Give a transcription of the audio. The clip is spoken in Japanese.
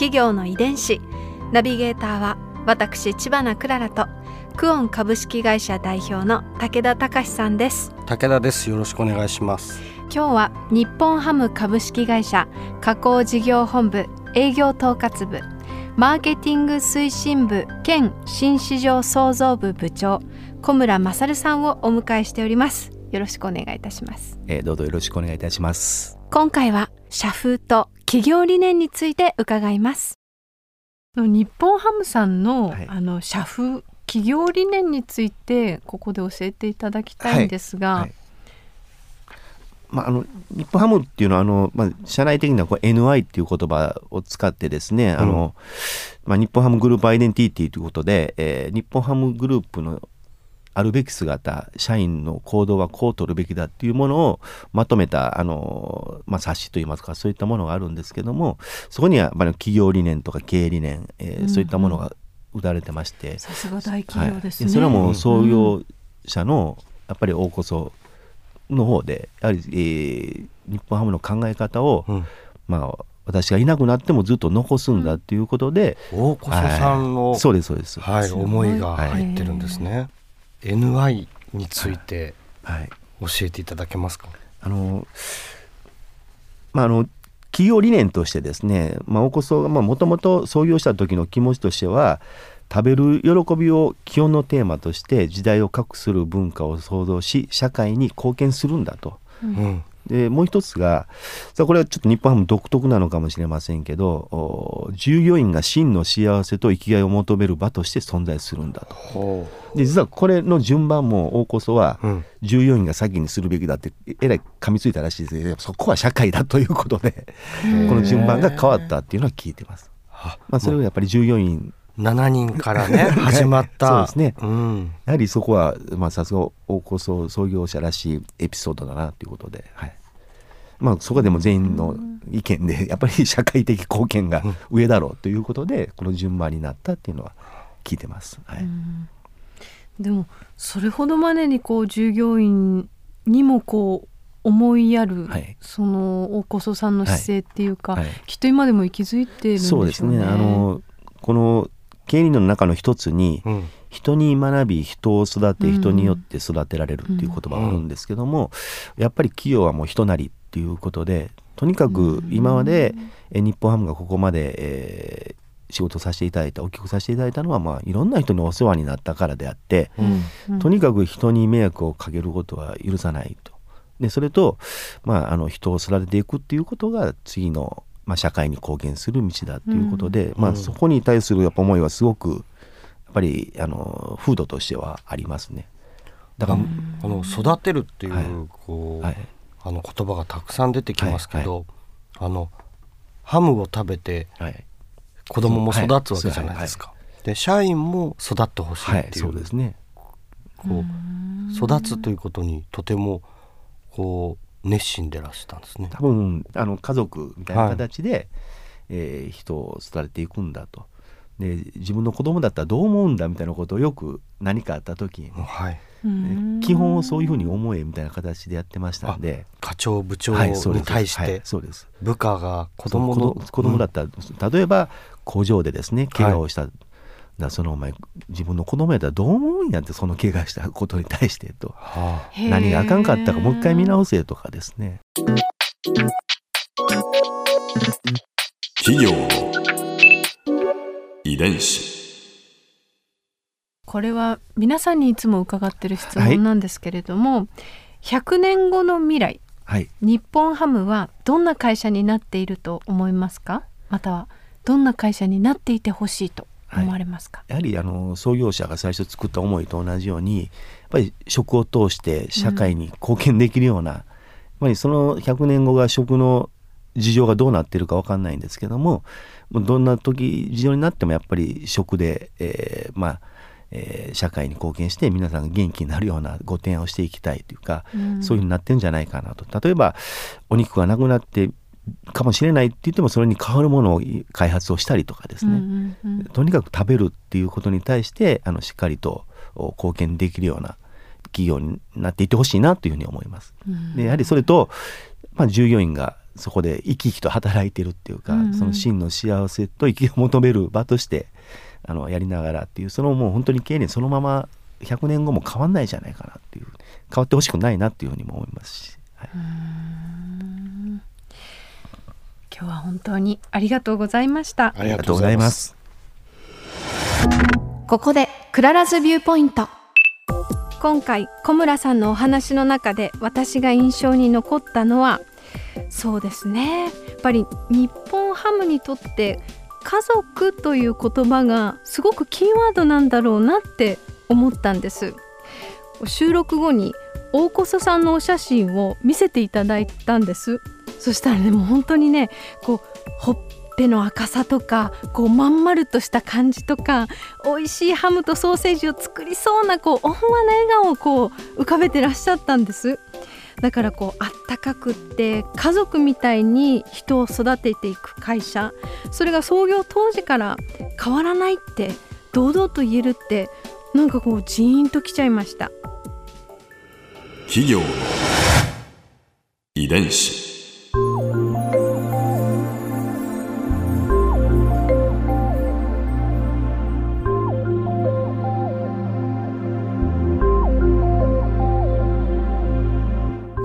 企業の遺伝子。ナビゲーターは私千葉なクララとクオン株式会社代表の武田隆さんです。武田です。よろしくお願いします。今日は日本ハム株式会社加工事業本部営業統括部マーケティング推進部兼新市場創造部部長小村勝さんをお迎えしております。よろしくお願いいたします、えー、どうぞよろしくお願いいたします。今回は社風と企業理念について伺います。日本ハムさんの、はい。あの社風企業理念についてここで教えていただきたいんですが、はい。まあ、あの日本ハムっていうのはあの、まあ、社内的にはこう NI っていう言葉を使ってですね、あのまあ、日本ハムグループアイデンティティということで、えー日本ハムグループのあるべき姿社員の行動はこう取るべきだっていうものをまとめたあの、まあ、冊子といいますかそういったものがあるんですけどもそこにはやっぱり企業理念とか経営理念、えーそういったものが打たれてまして、さすが大企業ですね、はい、それはもう創業者のやっぱり大こその方でやはり、えー日本ハムの考え方を、うん。まあ私がいなくなってもずっと残すんだっていうことで、大小さんの、そうですそうです。はい思いが入ってるんですね、NI についてはい。教えていただけますか、あのまああの企業理念としてですね、まあ、大こそがもともと創業した時の気持ちとしては食べる喜びを基本のテーマとして時代を画する文化を創造し社会に貢献するんだと。うんでもう一つがさあこれはちょっと日本ハム独特なのかもしれませんけどお従業員が真の幸せと生きがいを求める場として存在するんだと。ほで実はこれの順番も大こそはう、うん、従業員が先にするべきだってえらい噛みついたらしいですけどそこは社会だということでこの順番が変わったっていうのは聞いてます。あまあ、それはやっぱり従業員7人からね 始まった。そうですね。うん、やはりそこはまあさすが大こそ創業者らしいエピソードだなということで、はい。まあ、そこでも全員の意見でやっぱり社会的貢献が上だろうということでこの順番になったっていうのは聞いてます。はい。でもそれほどまでにこう従業員にもこう思いやる、はい。その大こそさんの姿勢っていうか、はい。きっと今でも息づいてるんでしょね。そううですね。あのこの経理の中の一つにうん。人に学び人を育てうん。人によって育てられるっていう言葉があるんですけども、やっぱり企業はもう人なりっていうことでとにかく今まで、え日本ハムがここまで、えー仕事させていただいた大きくさせていただいたのは、まあ、いろんな人にお世話になったからであって、うん。うん。とにかく人に迷惑をかけることは許さないと。でそれと、まあ、あの人を育てていくっていうことが次の、まあ、社会に貢献する道だということで、まあ、そこに対するやっぱ思いはすごくやっぱりあの風土としてはありますね。だから、あの育てるっていう、はい。こう、はい。あの言葉がたくさん出てきますけど、あのハムを食べてはい。子供も育つわけじゃないですか。で社員も育ってほしいはい、っていう,、そうですね。こう育つということにとてもこう熱心でらしたんですね。多分あの家族みたいな形で、えー人を育てていくんだと。で自分の子供だったらどう思うんだみたいなことをよく何かあった時に、はい、うん。基本をそういうふうに思えみたいな形でやってましたんで。課長部長に対しはいてそうです。部下が子子供供のの子供だったら、例えば工場でですね怪我をした、だそのお前自分の子供やったらどう思うんやってその怪我したことに対してと。はへー。何があかんかったかもう一回見直せとかですね。企業の遺伝子。これは皆さんにいつも伺ってる質問なんですけれども、100年後の未来はい。日本ハムはどんな会社になっていると思いますか？またはどんな会社になっていてほしいと？思われますか、やはりあの創業者が最初作った思いと同じようにやっぱり食を通して社会に貢献できるような、やっぱりその100年後が食の事情がどうなってるか分かんないんですけどもどんな時事情になってもやっぱり食で、えーまあえー社会に貢献して皆さんが元気になるようなご提案をしていきたいというか、そういうふうになってるんじゃないかなと。例えばお肉がなくなってかもしれないって言ってもそれに代わるものを開発をしたりとかですね、うんうんうん。とにかく食べるっていうことに対してあのしっかりとお貢献できるような企業になっていってほしいなというふうに思います。でやはりそれと、まあ、従業員がそこで生き生きと働いてるっていうか、うんうん。その真の幸せと生きを求める場としてあのやりながらっていうそのもう本当に経営そのまま100年後も変わんないじゃないかなっていう変わってほしくないなっていうふうにも思いますし。はい今日は本当にありがとうございました。ありがとうございます。ここで Clara's Viewpoint。今回小村さんのお話の中で私が印象に残ったのはそうですね。やっぱり日本ハムにとって家族という言葉がすごくキーワードなんだろうなって思ったんです。収録後に大小曽さんのお写真を見せていただいたんですそしたらねもう本当にねこうほっぺの赤さとかこうまん丸とした感じとか美味しいハムとソーセージを作りそうなこう温和な笑顔をこう浮かべてらっしゃったんです。だからこうあったかくって家族みたいに人を育てていく会社それが創業当時から変わらないって堂々と言えるってなんかこうジーンときちゃいました。企業遺伝子。